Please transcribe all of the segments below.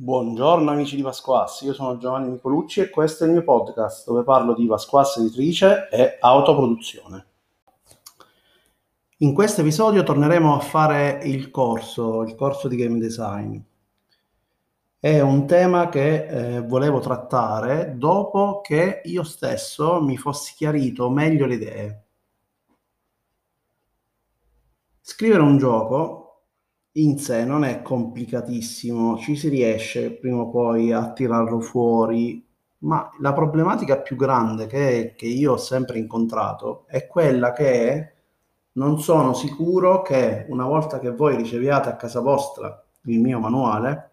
Buongiorno amici di Pasquassi, io sono Giovanni Nicolucci e questo è il mio podcast dove parlo di Pasquassi editrice e autoproduzione. In questo episodio torneremo a fare il corso, il corso di game design. È un tema che eh, volevo trattare dopo che io stesso mi fossi chiarito meglio le idee. Scrivere un gioco in sé non è complicatissimo, ci si riesce prima o poi a tirarlo fuori, ma la problematica più grande che, che io ho sempre incontrato è quella che non sono sicuro che una volta che voi riceviate a casa vostra il mio manuale,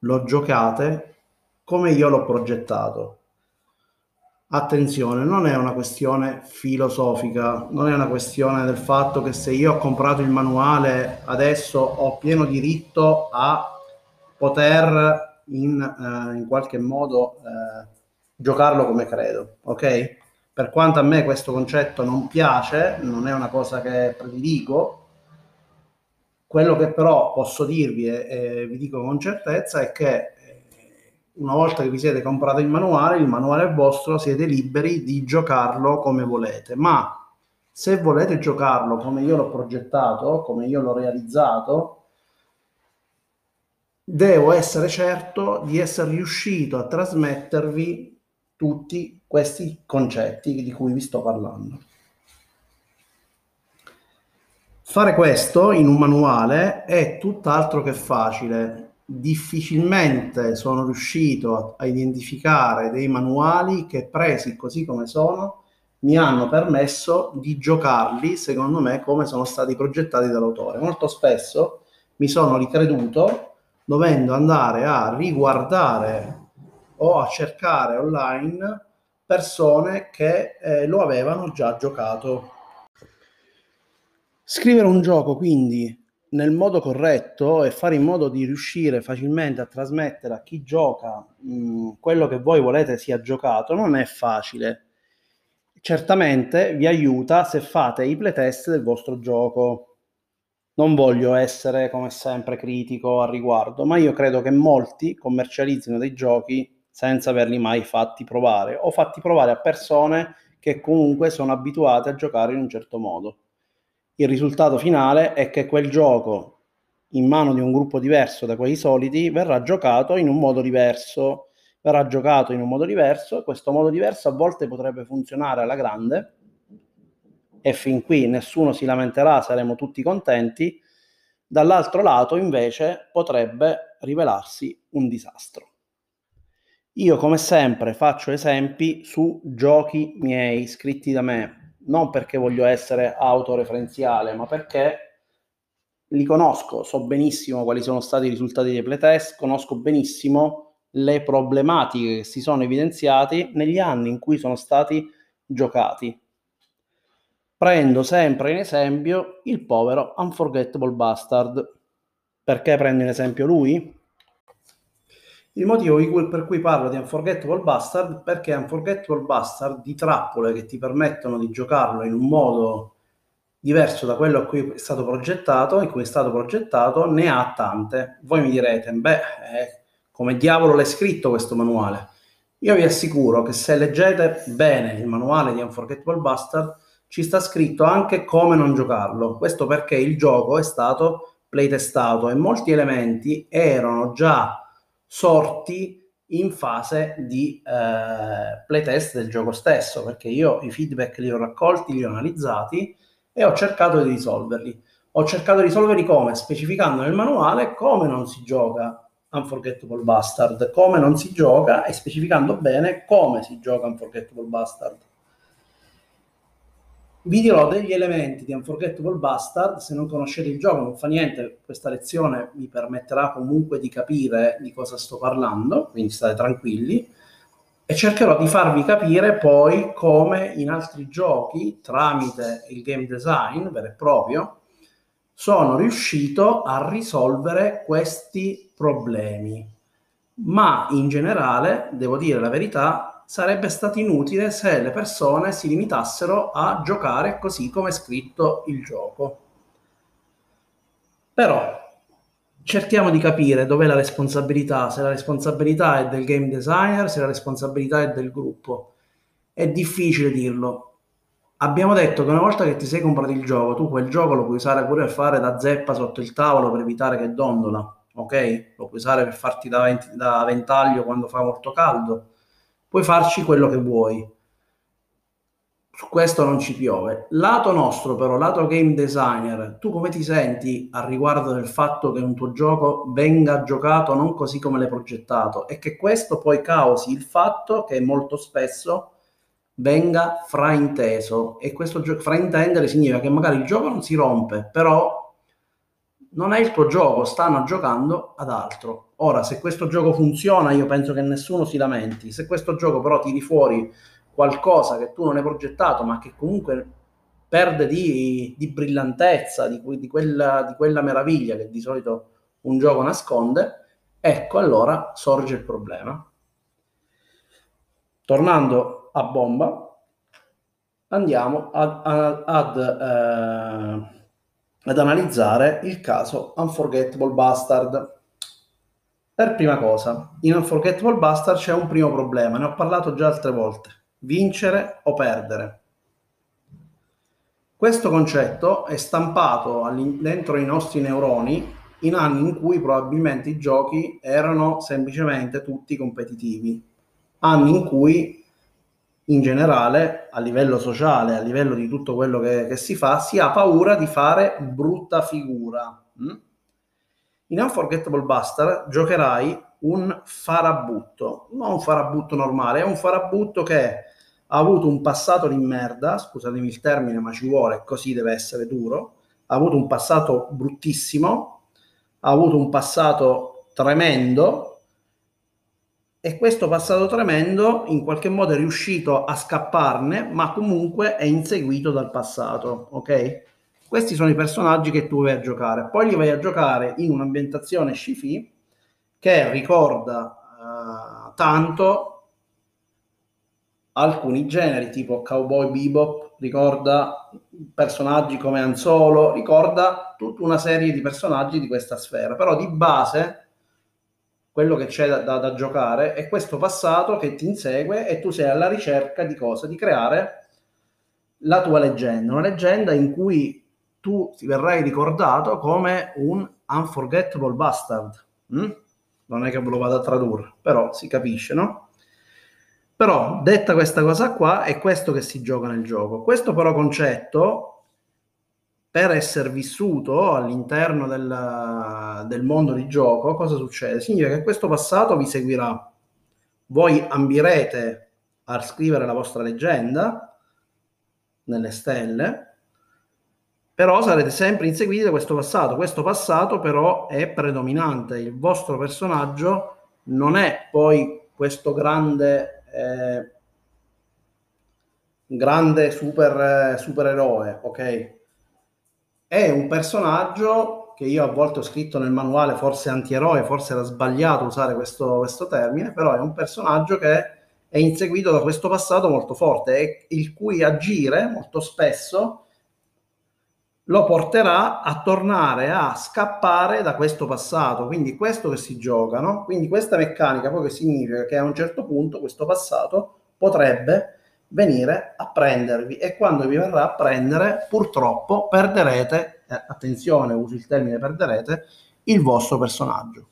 lo giocate come io l'ho progettato. Attenzione, non è una questione filosofica, non è una questione del fatto che se io ho comprato il manuale adesso ho pieno diritto a poter in, eh, in qualche modo eh, giocarlo come credo, ok? Per quanto a me questo concetto non piace, non è una cosa che prediligo, quello che però posso dirvi e, e vi dico con certezza è che una volta che vi siete comprato il manuale, il manuale è vostro, siete liberi di giocarlo come volete, ma se volete giocarlo come io l'ho progettato, come io l'ho realizzato, devo essere certo di essere riuscito a trasmettervi tutti questi concetti di cui vi sto parlando. Fare questo in un manuale è tutt'altro che facile difficilmente sono riuscito a, identificare dei manuali che presi così come sono mi hanno permesso di giocarli secondo me come sono stati progettati dall'autore. Molto spesso mi sono ricreduto dovendo andare a riguardare o a cercare online persone che eh, lo avevano già giocato. Scrivere un gioco quindi nel modo corretto e fare in modo di riuscire facilmente a trasmettere a chi gioca mh, quello che voi volete sia giocato non è facile. Certamente vi aiuta se fate i playtest del vostro gioco. Non voglio essere come sempre critico al riguardo, ma io credo che molti commercializzino dei giochi senza averli mai fatti provare o fatti provare a persone che comunque sono abituate a giocare in un certo modo il risultato finale è che quel gioco in mano di un gruppo diverso da quelli soliti verrà giocato in un modo diverso, verrà giocato in un modo diverso. E questo modo diverso a volte potrebbe funzionare alla grande. E fin qui nessuno si lamenterà, saremo tutti contenti, dall'altro lato invece potrebbe rivelarsi un disastro. Io come sempre faccio esempi su giochi miei scritti da me, non perché voglio essere autoreferenziale, ma perché li conosco, so benissimo quali sono stati i risultati dei playtest, conosco benissimo le problematiche che si sono evidenziate negli anni in cui sono stati giocati. Prendo sempre in esempio il povero Unforgettable Bastard. Perché prendo in esempio lui? Il motivo per cui parlo di Unforgettable Bastard perché Unforgettable Bastard di trappole che ti permettono di giocarlo in un modo diverso da quello a cui è stato progettato, in cui è stato progettato, ne ha tante. Voi mi direte, beh, eh, come diavolo l'hai scritto questo manuale? Io vi assicuro che se leggete bene il manuale di Unforgettable Bastard, ci sta scritto anche come non giocarlo. Questo perché il gioco è stato playtestato e molti elementi erano già sorti in fase di eh, playtest del gioco stesso, perché io i feedback li ho raccolti, li ho analizzati e ho cercato di risolverli. Ho cercato di risolverli come? Specificando nel manuale come non si gioca Unforgettable Bastard, come non si gioca e specificando bene come si gioca Unforgettable Bastard vi dirò degli elementi di Unforgettable Bastard, se non conoscete il gioco non fa niente, questa lezione vi permetterà comunque di capire di cosa sto parlando, quindi state tranquilli, e cercherò di farvi capire poi come in altri giochi, tramite il game design vero e proprio, sono riuscito a risolvere questi problemi. Ma in generale, devo dire la verità, sarebbe stato inutile se le persone si limitassero a giocare così come è scritto il gioco. Però cerchiamo di capire dov'è la responsabilità, se la responsabilità è del game designer, se la responsabilità è del gruppo. È difficile dirlo. Abbiamo detto che una volta che ti sei comprato il gioco, tu quel gioco lo puoi usare pure per fare da zeppa sotto il tavolo per evitare che dondola, ok? Lo puoi usare per farti da, vent- da ventaglio quando fa molto caldo. Puoi farci quello che vuoi su questo non ci piove. Lato nostro, però, lato game designer, tu come ti senti a riguardo del fatto che un tuo gioco venga giocato non così come l'hai progettato e che questo poi causi il fatto che molto spesso venga frainteso e questo gio- fraintendere significa che magari il gioco non si rompe, però non è il tuo gioco, stanno giocando ad altro. Ora, se questo gioco funziona, io penso che nessuno si lamenti. Se questo gioco però tiri fuori qualcosa che tu non hai progettato, ma che comunque perde di, di brillantezza, di, di, quella, di quella meraviglia che di solito un gioco nasconde, ecco allora sorge il problema. Tornando a bomba, andiamo ad, ad, ad, eh, ad analizzare il caso Unforgettable Bastard. Per prima cosa, in Unforgettable Bastard c'è un primo problema, ne ho parlato già altre volte vincere o perdere. Questo concetto è stampato dentro i nostri neuroni in anni in cui probabilmente i giochi erano semplicemente tutti competitivi, anni in cui in generale a livello sociale, a livello di tutto quello che, che si fa, si ha paura di fare brutta figura. Mm? In Unforgettable Buster giocherai un farabutto, non un farabutto normale, è un farabutto che ha avuto un passato di merda, scusatemi il termine, ma ci vuole, così deve essere duro, ha avuto un passato bruttissimo, ha avuto un passato tremendo e questo passato tremendo in qualche modo è riuscito a scapparne, ma comunque è inseguito dal passato, ok? Questi sono i personaggi che tu vai a giocare. Poi li vai a giocare in un'ambientazione sci-fi che ricorda uh, tanto alcuni generi tipo Cowboy Bebop, ricorda personaggi come Anzolo, ricorda tutta una serie di personaggi di questa sfera, però di base quello che c'è da, da, da, giocare è questo passato che ti insegue e tu sei alla ricerca di cosa? Di creare la tua leggenda, una leggenda in cui tu ti verrai ricordato come un unforgettable bastard. Mm? Non è che ve lo vado a tradurre, però si capisce, no? Però, detta questa cosa qua, è questo che si gioca nel gioco. Questo però concetto, per essere vissuto all'interno del, del mondo di gioco, cosa succede? Significa che questo passato vi seguirà. Voi ambirete a scrivere la vostra leggenda nelle stelle, però sarete sempre inseguiti da questo passato. Questo passato però è predominante. Il vostro personaggio non è poi questo grande eh, grande super, supereroe, ok? È un personaggio che io a volte ho scritto nel manuale, forse antieroe, forse era sbagliato usare questo, questo termine, però è un personaggio che è inseguito da questo passato molto forte e il cui agire molto spesso lo porterà a tornare a scappare da questo passato. Quindi questo che si gioca, no? Quindi questa meccanica poi che significa che a un certo punto questo passato potrebbe venire a prendervi e quando vi verrà a prendere purtroppo perderete, eh, attenzione uso il termine perderete, il vostro personaggio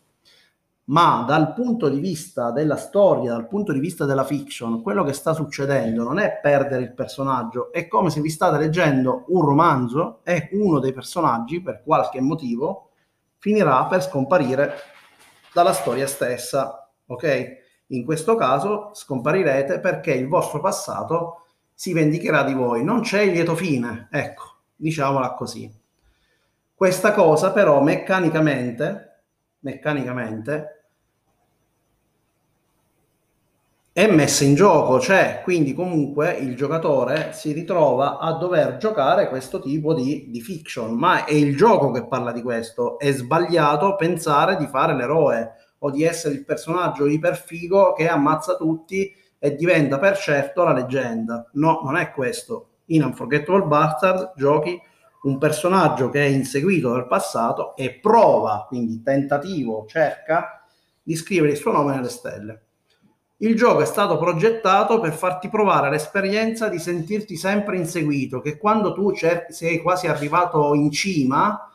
ma dal punto di vista della storia, dal punto di vista della fiction, quello che sta succedendo non è perdere il personaggio, è come se vi state leggendo un romanzo e uno dei personaggi, per qualche motivo, finirà per scomparire dalla storia stessa, ok? In questo caso scomparirete perché il vostro passato si vendicherà di voi, non c'è il lieto fine, ecco, diciamola così. Questa cosa però meccanicamente, meccanicamente è messa in gioco, cioè quindi comunque il giocatore si ritrova a dover giocare questo tipo di, di, fiction, ma è il gioco che parla di questo, è sbagliato pensare di fare l'eroe o di essere il personaggio iperfigo che ammazza tutti e diventa per certo la leggenda. No, non è questo. In Unforgettable Bastard giochi un personaggio che è inseguito dal passato e prova, quindi tentativo, cerca di scrivere il suo nome nelle stelle. Il gioco è stato progettato per farti provare l'esperienza di sentirti sempre inseguito, che quando tu cerchi, sei quasi arrivato in cima,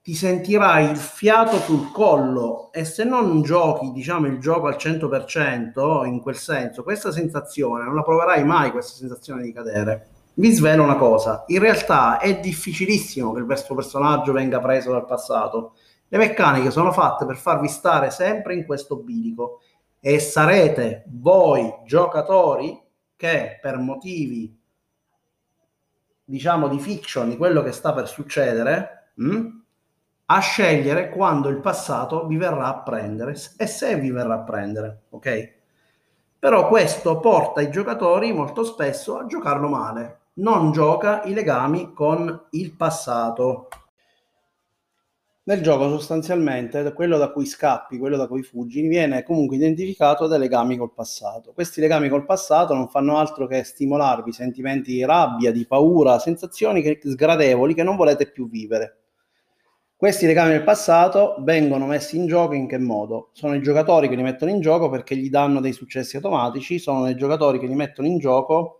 ti sentirai il fiato sul collo e se non giochi, diciamo, il gioco al 100% in quel senso, questa sensazione non la proverai mai questa sensazione di cadere. Vi svelo una cosa, in realtà è difficilissimo che il vostro personaggio venga preso dal passato. Le meccaniche sono fatte per farvi stare sempre in questo bilico e sarete voi giocatori che per motivi diciamo di fiction di quello che sta per succedere mh, hm, a scegliere quando il passato vi verrà a prendere e se vi verrà a prendere, ok? Però questo porta i giocatori molto spesso a giocarlo male, non gioca i legami con il passato. Nel gioco sostanzialmente quello da cui scappi, quello da cui fuggi, viene comunque identificato dai legami col passato. Questi legami col passato non fanno altro che stimolarvi sentimenti di rabbia, di paura, sensazioni che, sgradevoli che non volete più vivere. Questi legami del passato vengono messi in gioco in che modo? Sono i giocatori che li mettono in gioco perché gli danno dei successi automatici, sono i giocatori che li mettono in gioco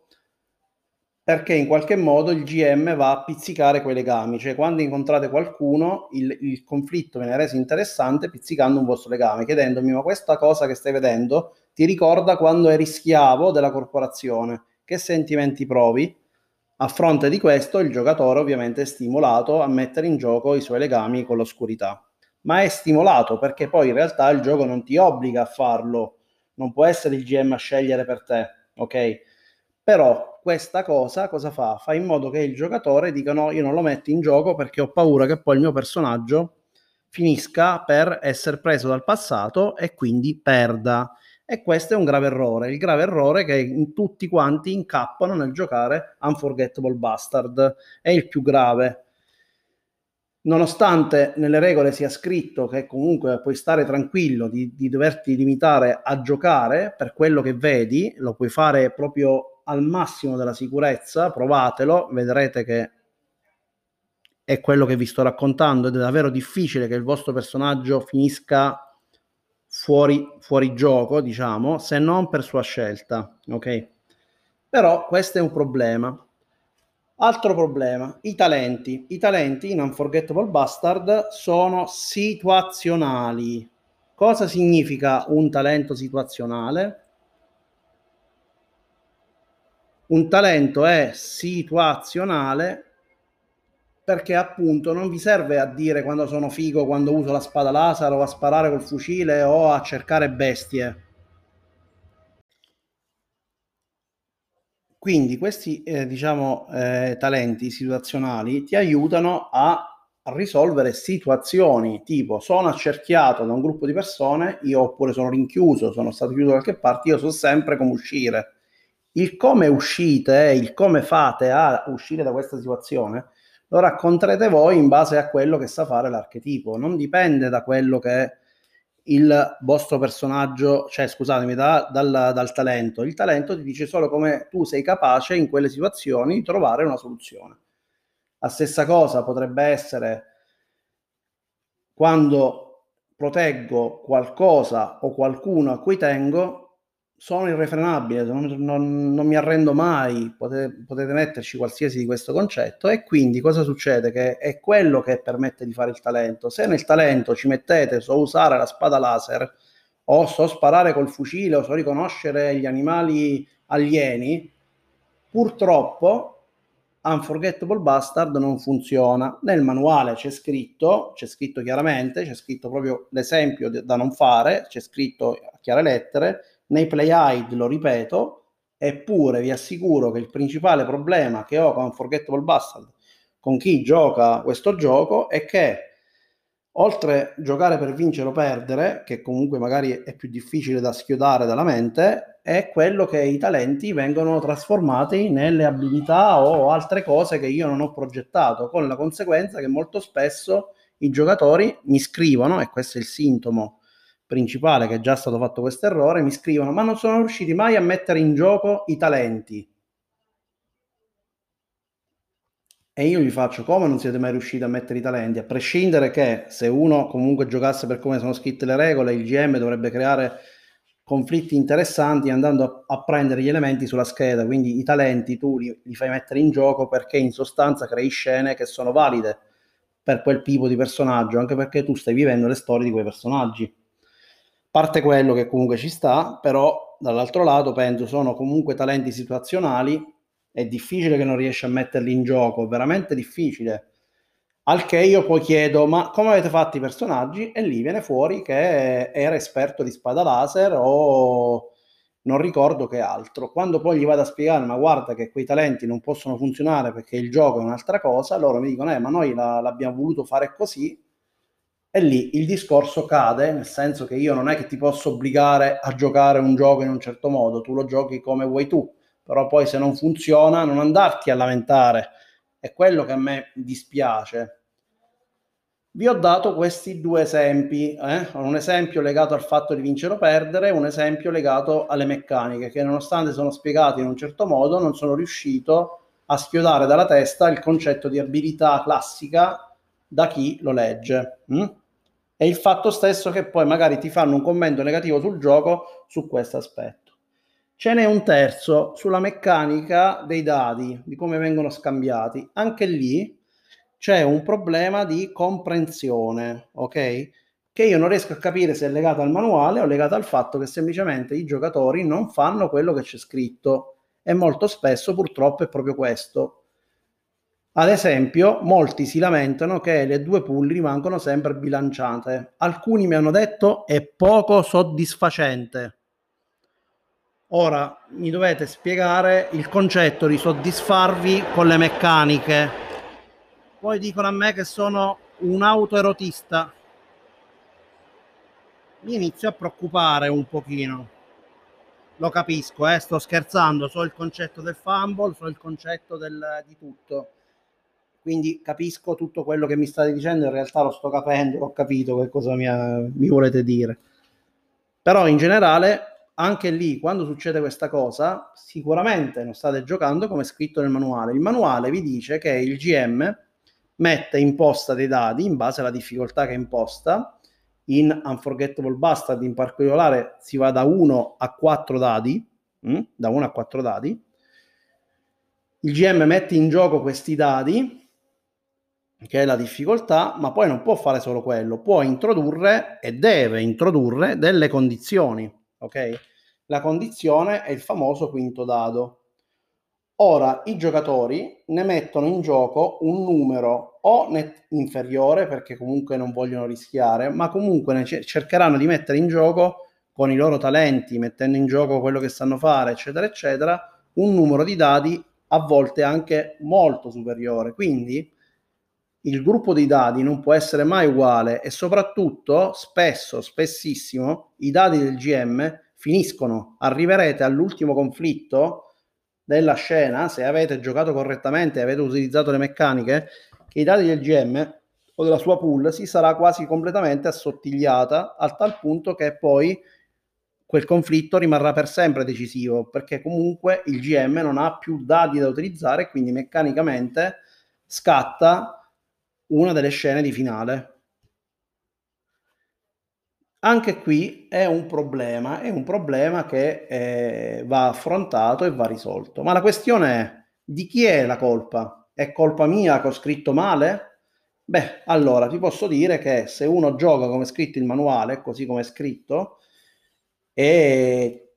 perché in qualche modo il GM va a pizzicare quei legami, cioè quando incontrate qualcuno il, il conflitto viene reso interessante pizzicando un vostro legame, chiedendomi ma questa cosa che stai vedendo ti ricorda quando eri schiavo della corporazione, che sentimenti provi? A fronte di questo, il giocatore ovviamente è stimolato a mettere in gioco i suoi legami con l'oscurità, ma è stimolato perché poi in realtà il gioco non ti obbliga a farlo, non può essere il GM a scegliere per te, ok? Però questa cosa cosa fa? Fa in modo che il giocatore dica no, io non lo metto in gioco perché ho paura che poi il mio personaggio finisca per essere preso dal passato e quindi perda. E questo è un grave errore, il grave errore che tutti quanti incappano nel giocare Unforgettable Bastard, è il più grave. Nonostante nelle regole sia scritto che comunque puoi stare tranquillo di, di doverti limitare a giocare per quello che vedi, lo puoi fare proprio al massimo della sicurezza, provatelo, vedrete che è quello che vi sto raccontando ed è davvero difficile che il vostro personaggio finisca fuori, fuori gioco, diciamo, se non per sua scelta, ok? Però questo è un problema. Altro problema, i talenti. I talenti in Unforgettable Bastard sono situazionali. Cosa significa un talento situazionale? Un talento è situazionale perché appunto non vi serve a dire quando sono figo, quando uso la spada laser o a sparare col fucile o a cercare bestie. Quindi questi eh, diciamo eh, talenti situazionali ti aiutano a risolvere situazioni tipo sono accerchiato da un gruppo di persone, io oppure sono rinchiuso, sono stato chiuso da qualche parte, io so sempre come uscire. Il come uscite, il come fate a uscire da questa situazione lo racconterete voi in base a quello che sa fare l'archetipo, non dipende da quello che il vostro personaggio, cioè scusatemi, da, dal, dal, talento. Il talento ti dice solo come tu sei capace in quelle situazioni di trovare una soluzione. La stessa cosa potrebbe essere quando proteggo qualcosa o qualcuno a cui tengo, sono irrefrenabile, non, non, non mi arrendo mai, potete, potete, metterci qualsiasi di questo concetto e quindi cosa succede? Che è quello che permette di fare il talento. Se nel talento ci mettete so usare la spada laser o so sparare col fucile o so riconoscere gli animali alieni, purtroppo Unforgettable Bastard non funziona. Nel manuale c'è scritto, c'è scritto chiaramente, c'è scritto proprio l'esempio da non fare, c'è scritto a chiare lettere, nei play hide lo ripeto, eppure vi assicuro che il principale problema che ho con Forgettable Bastard, con chi gioca questo gioco, è che oltre a giocare per vincere o perdere, che comunque magari è più difficile da schiodare dalla mente, è quello che i talenti vengono trasformati nelle abilità o altre cose che io non ho progettato, con la conseguenza che molto spesso i giocatori mi scrivono, e questo è il sintomo principale che è già stato fatto questo errore, mi scrivono ma non sono riusciti mai a mettere in gioco i talenti. E io gli faccio come non siete mai riusciti a mettere i talenti, a prescindere che se uno comunque giocasse per come sono scritte le regole, il GM dovrebbe creare conflitti interessanti andando a, a prendere gli elementi sulla scheda, quindi i talenti tu li, li, fai mettere in gioco perché in sostanza crei scene che sono valide per quel tipo di personaggio, anche perché tu stai vivendo le storie di quei personaggi. Parte quello che comunque ci sta, però dall'altro lato penso sono comunque talenti situazionali è difficile che non riesci a metterli in gioco, veramente difficile. Al che io poi chiedo, ma come avete fatto i personaggi? E lì viene fuori che era esperto di spada laser o non ricordo che altro. Quando poi gli vado a spiegare, ma guarda che quei talenti non possono funzionare perché il gioco è un'altra cosa, loro mi dicono, eh, ma noi la, l'abbiamo voluto fare così. E lì il discorso cade, nel senso che io non è che ti posso obbligare a giocare un gioco in un certo modo, tu lo giochi come vuoi tu però poi se non funziona non andarti a lamentare, è quello che a me dispiace. Vi ho dato questi due esempi, eh? un esempio legato al fatto di vincere o perdere, un esempio legato alle meccaniche, che nonostante sono spiegate in un certo modo, non sono riuscito a schiodare dalla testa il concetto di abilità classica da chi lo legge. Hm? E il fatto stesso che poi magari ti fanno un commento negativo sul gioco su questo aspetto. Ce n'è un terzo sulla meccanica dei dati, di come vengono scambiati. Anche lì c'è un problema di comprensione, ok? Che io non riesco a capire se è legato al manuale o legato al fatto che semplicemente i giocatori non fanno quello che c'è scritto. E molto spesso purtroppo è proprio questo. Ad esempio, molti si lamentano che le due pool rimangono sempre bilanciate. Alcuni mi hanno detto è poco soddisfacente Ora mi dovete spiegare il concetto di soddisfarvi con le meccaniche. Poi dicono a me che sono un autoerotista. Mi inizio a preoccupare un pochino. Lo capisco, eh? sto scherzando, so il concetto del fumble, so il concetto del, di tutto. Quindi capisco tutto quello che mi state dicendo, in realtà lo sto capendo, ho capito che cosa mi, mi volete dire. Però in generale anche lì, quando succede questa cosa, sicuramente non state giocando come è scritto nel manuale. Il manuale vi dice che il GM mette in posta dei dadi in base alla difficoltà che imposta. In Unforgettable Bastard in particolare si va da 1 a 4 dadi, mh? Mm, da 1 a 4 dadi. Il GM mette in gioco questi dadi, che è la difficoltà, ma poi non può fare solo quello, può introdurre e deve introdurre delle condizioni, ok? La condizione è il famoso quinto dado. Ora i giocatori ne mettono in gioco un numero o net inferiore perché comunque non vogliono rischiare, ma comunque ne cercheranno di mettere in gioco con i loro talenti, mettendo in gioco quello che sanno fare, eccetera, eccetera, un numero di dadi a volte anche molto superiore. Quindi il gruppo di dadi non può essere mai uguale e soprattutto spesso, spessissimo, i dati del GM finiscono, arriverete all'ultimo conflitto della scena, se avete giocato correttamente avete utilizzato le meccaniche, che i dati del GM o della sua pool si sarà quasi completamente assottigliata a tal punto che poi quel conflitto rimarrà per sempre decisivo perché comunque il GM non ha più dati da utilizzare quindi meccanicamente scatta una delle scene di finale anche qui è un problema, è un problema che eh, va affrontato e va risolto. Ma la questione è di chi è la colpa? È colpa mia che ho scritto male? Beh, allora ti posso dire che se uno gioca come scritto il manuale, così come è scritto, e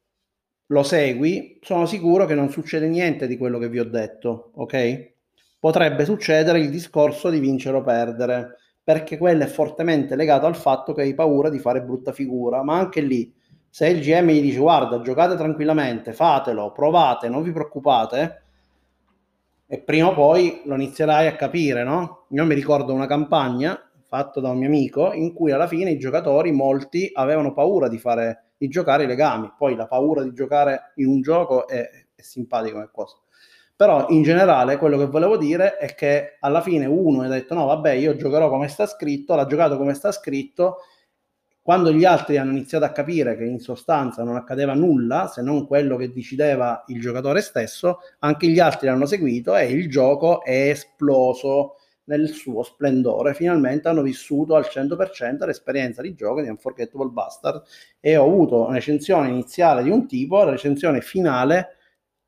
lo segui, sono sicuro che non succede niente di quello che vi ho detto, ok? Potrebbe succedere il discorso di vincere o perdere perché quello è fortemente legato al fatto che hai paura di fare brutta figura, ma anche lì se il GM gli dice guarda giocate tranquillamente, fatelo, provate, non vi preoccupate e prima o poi lo inizierai a capire, no? Io mi ricordo una campagna fatta da un mio amico in cui alla fine i giocatori, molti, avevano paura di fare di giocare i legami, poi la paura di giocare in un gioco è, è simpatico come cosa però in generale quello che volevo dire è che alla fine uno ha detto no vabbè io giocherò come sta scritto, l'ha giocato come sta scritto, Quando gli altri hanno iniziato a capire che in sostanza non accadeva nulla se non quello che decideva il giocatore stesso, anche gli altri l'hanno seguito e il gioco è esploso nel suo splendore. Finalmente hanno vissuto al 100% l'esperienza di gioco di Unforgettable Bastard e ho avuto una recensione iniziale di un tipo, la recensione finale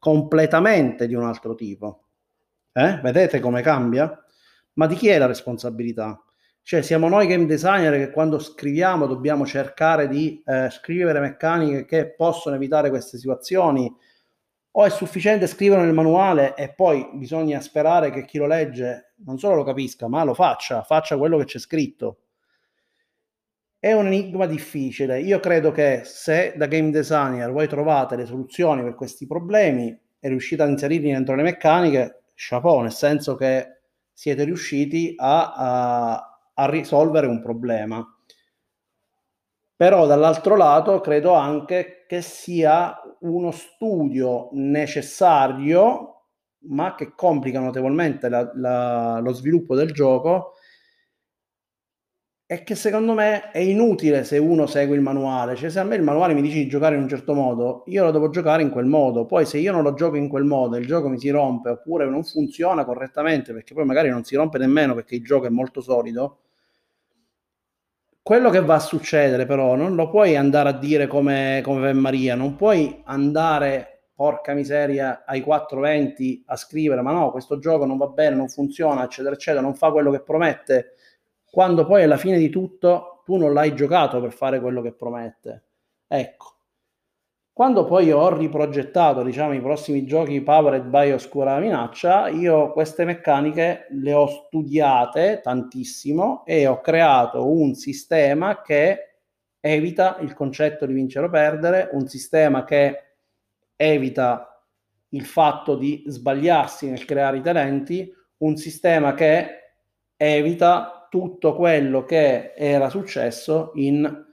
completamente di un altro tipo. Eh? Vedete come cambia? Ma di chi è la responsabilità? Cioè siamo noi game designer che quando scriviamo dobbiamo cercare di eh, scrivere meccaniche che possono evitare queste situazioni o è sufficiente scrivere nel manuale e poi bisogna sperare che chi lo legge non solo lo capisca ma lo faccia, faccia quello che c'è scritto. È un enigma difficile. Io credo che se da game designer voi trovate le soluzioni per questi problemi e riuscite a inserirli dentro le meccaniche, chapeau, nel senso che siete riusciti a, a a risolvere un problema. Però dall'altro lato credo anche che sia uno studio necessario, ma che complica notevolmente la, la, lo sviluppo del gioco e che secondo me è inutile se uno segue il manuale. Cioè, se a me il manuale mi dice di giocare in un certo modo, io lo devo giocare in quel modo. Poi, se io non lo gioco in quel modo, il gioco mi si rompe oppure non funziona correttamente, perché poi magari non si rompe nemmeno perché il gioco è molto solido, quello che va a succedere però non lo puoi andare a dire come, come Maria, non puoi andare, porca miseria, ai 420 a scrivere ma no, questo gioco non va bene, non funziona, eccetera, eccetera, non fa quello che promette, quando poi alla fine di tutto tu non l'hai giocato per fare quello che promette. Ecco, quando poi ho riprogettato, diciamo, i prossimi giochi Powered by Oscura Minaccia, io queste meccaniche le ho studiate tantissimo e ho creato un sistema che evita il concetto di vincere o perdere, un sistema che evita il fatto di sbagliarsi nel creare i talenti, un sistema che evita tutto quello che era successo in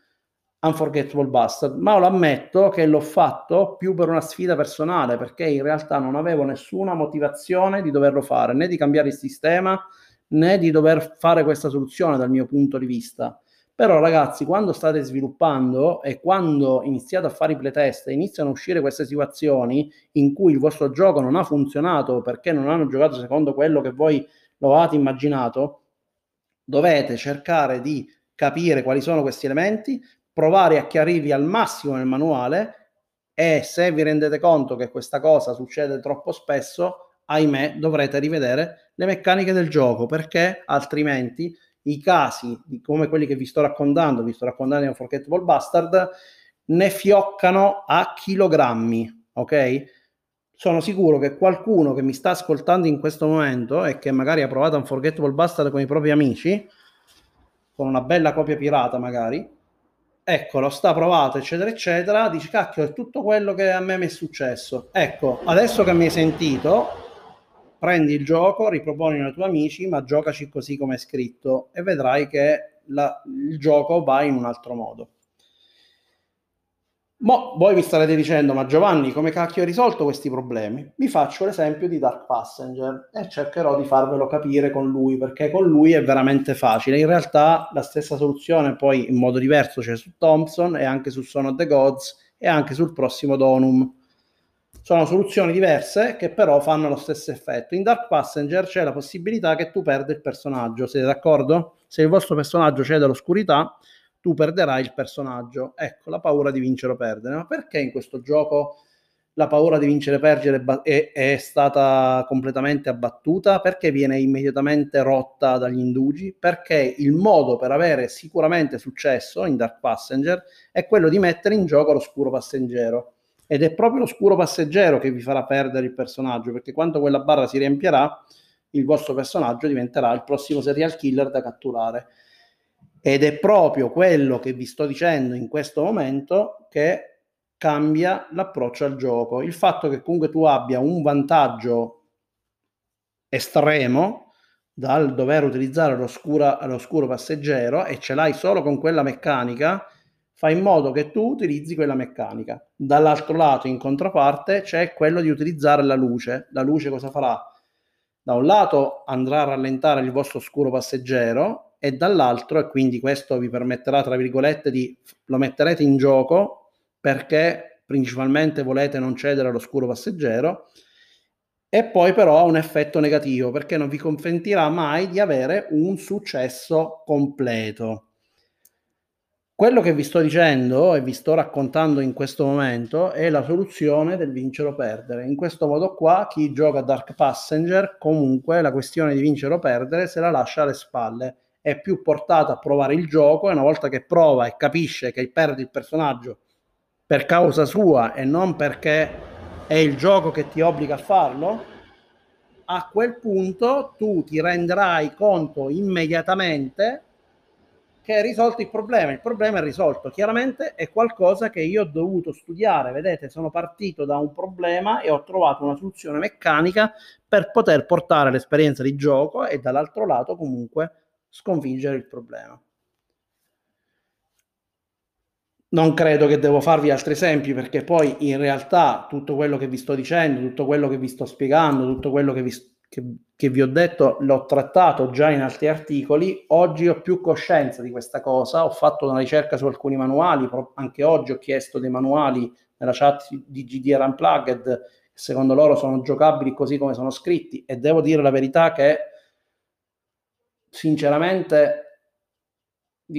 Unforgettable Bastard, ma lo ammetto che l'ho fatto più per una sfida personale, perché in realtà non avevo nessuna motivazione di doverlo fare, né di cambiare il sistema, né di dover fare questa soluzione dal mio punto di vista. Però ragazzi, quando state sviluppando e quando iniziate a fare i playtest e iniziano a uscire queste situazioni in cui il vostro gioco non ha funzionato perché non hanno giocato secondo quello che voi lo avete immaginato, dovete cercare di capire quali sono questi elementi, provare a chiarirli al massimo nel manuale e se vi rendete conto che questa cosa succede troppo spesso, ahimè, dovrete rivedere le meccaniche del gioco perché altrimenti i casi come quelli che vi sto raccontando, vi sto raccontando in Forgettable Bastard, ne fioccano a chilogrammi, ok? Sono sicuro che qualcuno che mi sta ascoltando in questo momento e che magari ha provato Unforgettable Bastard con i propri amici, con una bella copia pirata magari, ecco, lo sta provato, eccetera, eccetera, dici, cacchio, è tutto quello che a me mi è successo. Ecco, adesso che mi hai sentito, prendi il gioco, riproponi ai tuoi amici, ma giocaci così come è scritto e vedrai che la, il gioco va in un altro modo. Mo, voi mi starete dicendo, ma Giovanni, come cacchio hai risolto questi problemi? Vi faccio l'esempio di Dark Passenger e cercherò di farvelo capire con lui, perché con lui è veramente facile. In realtà la stessa soluzione poi in modo diverso c'è su Thompson e anche su Son of the Gods e anche sul prossimo Donum. Sono soluzioni diverse che però fanno lo stesso effetto. In Dark Passenger c'è la possibilità che tu perda il personaggio, siete d'accordo? Se il vostro personaggio cede all'oscurità, tu perderai il personaggio. Ecco, la paura di vincere o perdere. Ma perché in questo gioco la paura di vincere o perdere è, è, stata completamente abbattuta? Perché viene immediatamente rotta dagli indugi? Perché il modo per avere sicuramente successo in Dark Passenger è quello di mettere in gioco l'oscuro passeggero. Ed è proprio l'oscuro passeggero che vi farà perdere il personaggio, perché quando quella barra si riempirà, il vostro personaggio diventerà il prossimo serial killer da catturare. Ed è proprio quello che vi sto dicendo in questo momento che cambia l'approccio al gioco. Il fatto che comunque tu abbia un vantaggio estremo dal dover utilizzare l'oscuro passeggero e ce l'hai solo con quella meccanica, fa in modo che tu utilizzi quella meccanica. Dall'altro lato, in controparte, c'è quello di utilizzare la luce. La luce cosa farà? Da un lato andrà a rallentare il vostro oscuro passeggero e dall'altro, e quindi questo vi permetterà, tra virgolette, di lo metterete in gioco perché principalmente volete non cedere all'oscuro passeggero e poi però ha un effetto negativo perché non vi consentirà mai di avere un successo completo. Quello che vi sto dicendo e vi sto raccontando in questo momento è la soluzione del vincere o perdere. In questo modo qua chi gioca Dark Passenger comunque la questione di vincere o perdere se la lascia alle spalle. È più portato a provare il gioco e una volta che prova e capisce che perde il personaggio per causa sua e non perché è il gioco che ti obbliga a farlo, a quel punto tu ti renderai conto immediatamente che hai risolto il problema. Il problema è risolto. Chiaramente è qualcosa che io ho dovuto studiare. Vedete, sono partito da un problema e ho trovato una soluzione meccanica per poter portare l'esperienza di gioco e dall'altro lato comunque sconfiggere il problema non credo che devo farvi altri esempi perché poi in realtà tutto quello che vi sto dicendo, tutto quello che vi sto spiegando, tutto quello che vi, che, che vi ho detto l'ho trattato già in altri articoli. Oggi ho più coscienza di questa cosa, ho fatto una ricerca su alcuni manuali, anche oggi ho chiesto dei manuali nella chat di GDR Unplugged, secondo loro sono giocabili così come sono scritti e devo dire la verità che sinceramente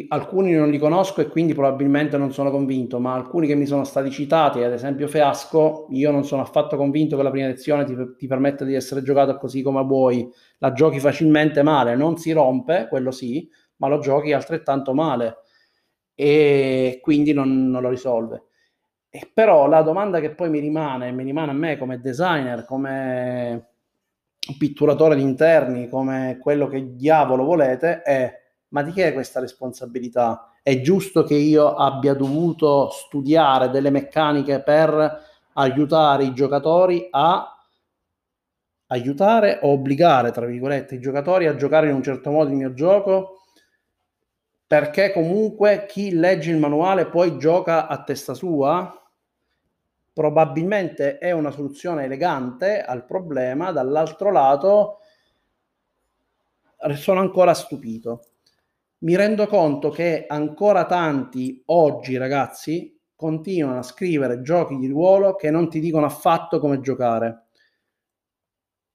alcuni non li conosco e quindi probabilmente non sono convinto, ma alcuni che mi sono stati citati, ad esempio Fiasco, io non sono affatto convinto che la prima lezione ti, ti permetta di essere giocato così come vuoi, la giochi facilmente male, non si rompe, quello sì, ma lo giochi altrettanto male e quindi non, non lo risolve. E però la domanda che poi mi rimane, mi rimane a me come designer, come pitturatore di interni, come quello che diavolo volete, è ma di che è questa responsabilità? È giusto che io abbia dovuto studiare delle meccaniche per aiutare i giocatori a aiutare o obbligare, tra virgolette, i giocatori a giocare in un certo modo il mio gioco? Perché comunque chi legge il manuale poi gioca a testa sua? Probabilmente è una soluzione elegante al problema, dall'altro lato sono ancora stupito mi rendo conto che ancora tanti oggi ragazzi continuano a scrivere giochi di ruolo che non ti dicono affatto come giocare.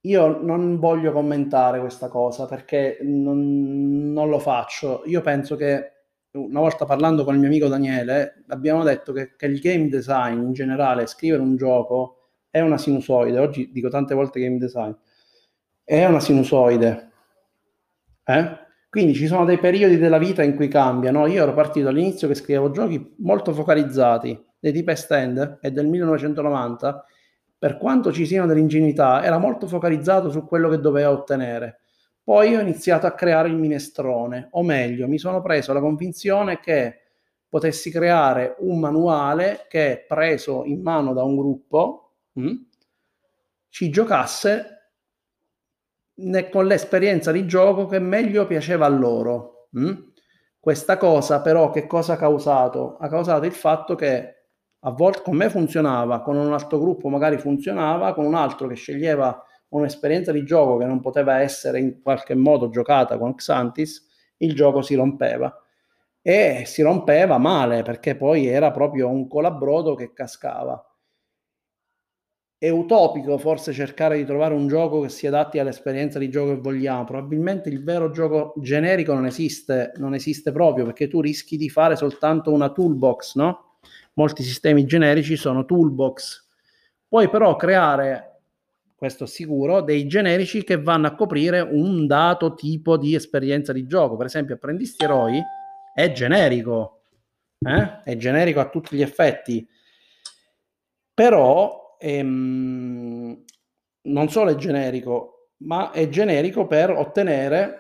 Io non voglio commentare questa cosa perché non, non lo faccio. Io penso che una volta parlando con il mio amico Daniele abbiamo detto che, che il game design in generale, scrivere un gioco è una sinusoide. Oggi dico tante volte game design. È una sinusoide. Eh? Quindi ci sono dei periodi della vita in cui cambiano. Io ero partito all'inizio che scrivevo giochi molto focalizzati, dei tipo Stand e del 1990, per quanto ci siano dell'ingenuità, era molto focalizzato su quello che doveva ottenere. Poi ho iniziato a creare il minestrone, o meglio, mi sono preso la convinzione che potessi creare un manuale che, preso in mano da un gruppo, mh, hm, ci giocasse né con l'esperienza di gioco che meglio piaceva a loro. Mm? Questa cosa però che cosa ha causato? Ha causato il fatto che a volte con me funzionava, con un altro gruppo magari funzionava, con un altro che sceglieva un'esperienza di gioco che non poteva essere in qualche modo giocata con Xantis, il gioco si rompeva. E si rompeva male perché poi era proprio un colabrodo che cascava è utopico forse cercare di trovare un gioco che si adatti all'esperienza di gioco che vogliamo. Probabilmente il vero gioco generico non esiste, non esiste proprio perché tu rischi di fare soltanto una toolbox, no? Molti sistemi generici sono toolbox. Puoi però creare, questo sicuro, dei generici che vanno a coprire un dato tipo di esperienza di gioco. Per esempio, Apprendisti Eroi è generico, eh? è generico a tutti gli effetti. Però ehm, non solo è generico, ma è generico per ottenere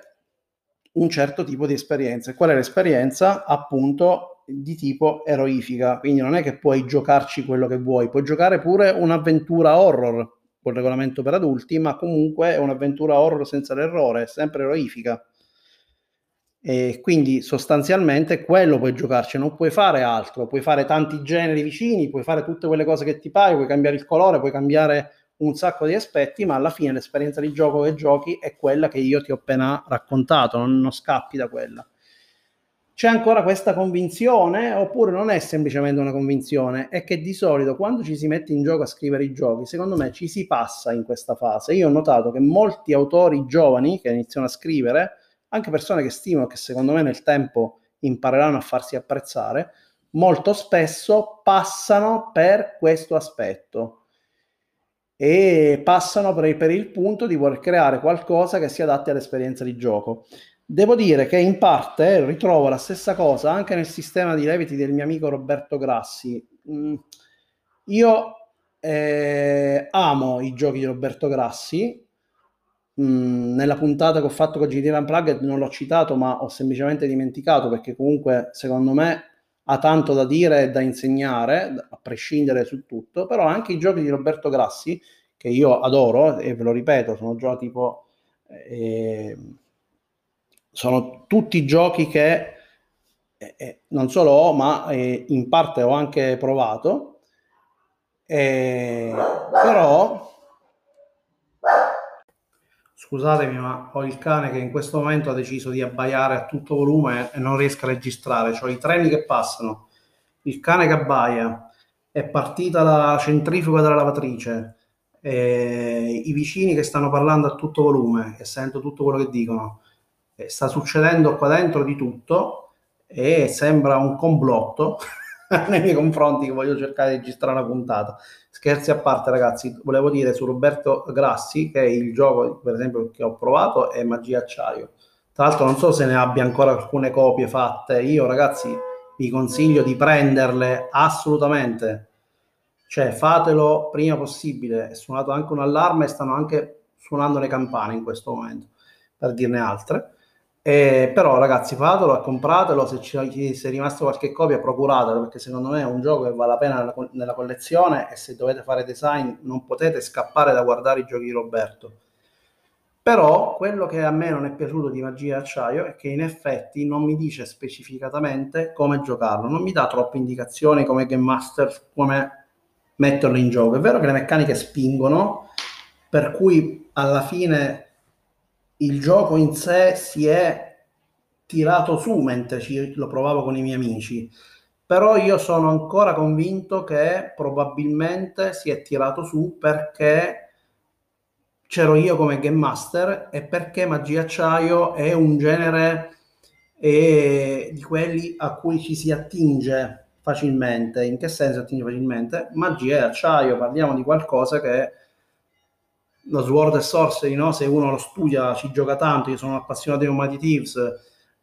un certo tipo di esperienza. E qual è l'esperienza? Appunto di tipo eroifica. Quindi non è che puoi giocarci quello che vuoi, puoi giocare pure un'avventura horror col regolamento per adulti, ma comunque è un'avventura horror senza l'errore, sempre eroifica. E quindi sostanzialmente quello puoi giocarci, non puoi fare altro, puoi fare tanti generi vicini, puoi fare tutte quelle cose che ti pare, puoi cambiare il colore, puoi cambiare un sacco di aspetti, ma alla fine l'esperienza di gioco che giochi è quella che io ti ho appena raccontato, non, non scappi da quella. C'è ancora questa convinzione, oppure non è semplicemente una convinzione, è che di solito quando ci si mette in gioco a scrivere i giochi, secondo me ci si passa in questa fase. Io ho notato che molti autori giovani che iniziano a scrivere, anche persone che stimo che secondo me nel tempo impareranno a farsi apprezzare, molto spesso passano per questo aspetto e passano per il, per il punto di voler creare qualcosa che si adatti all'esperienza di gioco. Devo dire che in parte ritrovo la stessa cosa anche nel sistema di leviti del mio amico Roberto Grassi. Mm, io eh, amo i giochi di Roberto Grassi. Mm, nella puntata che ho fatto con GT Unplugged non l'ho citato, ma ho semplicemente dimenticato perché comunque secondo me ha tanto da dire e da insegnare, a prescindere su tutto. Però anche i giochi di Roberto Grassi, che io adoro, e ve lo ripeto, sono giochi tipo... Eh, sono tutti giochi che eh, eh, non solo ho, ma eh, in parte ho anche provato. Eh, però scusatemi, ma ho il cane che in questo momento ha deciso di abbaiare a tutto volume e non riesco a registrare. Cioè i treni che passano, il cane che abbaia, è partita la centrifuga della lavatrice, i vicini che stanno parlando a tutto volume e sento tutto quello che dicono eh, sta succedendo qua dentro di tutto e sembra un complotto nei miei confronti che voglio cercare di registrare una puntata. Scherzi a parte, ragazzi, volevo dire su Roberto Grassi che il gioco, per esempio, che ho provato è Magia Acciaio. Tra l'altro, non so se ne abbia ancora alcune copie fatte. Io, ragazzi, vi consiglio di prenderle assolutamente. Cioè, fatelo prima possibile. È suonato anche un allarme e stanno anche suonando le campane in questo momento, per dirne altre. Eh, però ragazzi fatelo, compratelo, se, ci, se è rimasto qualche copia procuratelo perché secondo me è un gioco che vale la pena nella, nella, collezione e se dovete fare design non potete scappare da guardare i giochi di Roberto. Però quello che a me non è piaciuto di Magia Acciaio è che in effetti non mi dice specificatamente come giocarlo, non mi dà troppe indicazioni come Game Master, come metterlo in gioco. È vero che le meccaniche spingono, per cui alla fine il gioco in sé si è tirato su mentre ci, lo provavo con i miei amici, però io sono ancora convinto che probabilmente si è tirato su perché c'ero io come game master e perché Magia Acciaio è un genere e di quelli a cui ci si attinge facilmente. In che senso attinge facilmente? Magia e acciaio, parliamo di qualcosa che lo Sword e Sorcery, no? se uno lo studia, ci gioca tanto, io sono appassionato di Nomadi Thieves,